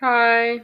Hi.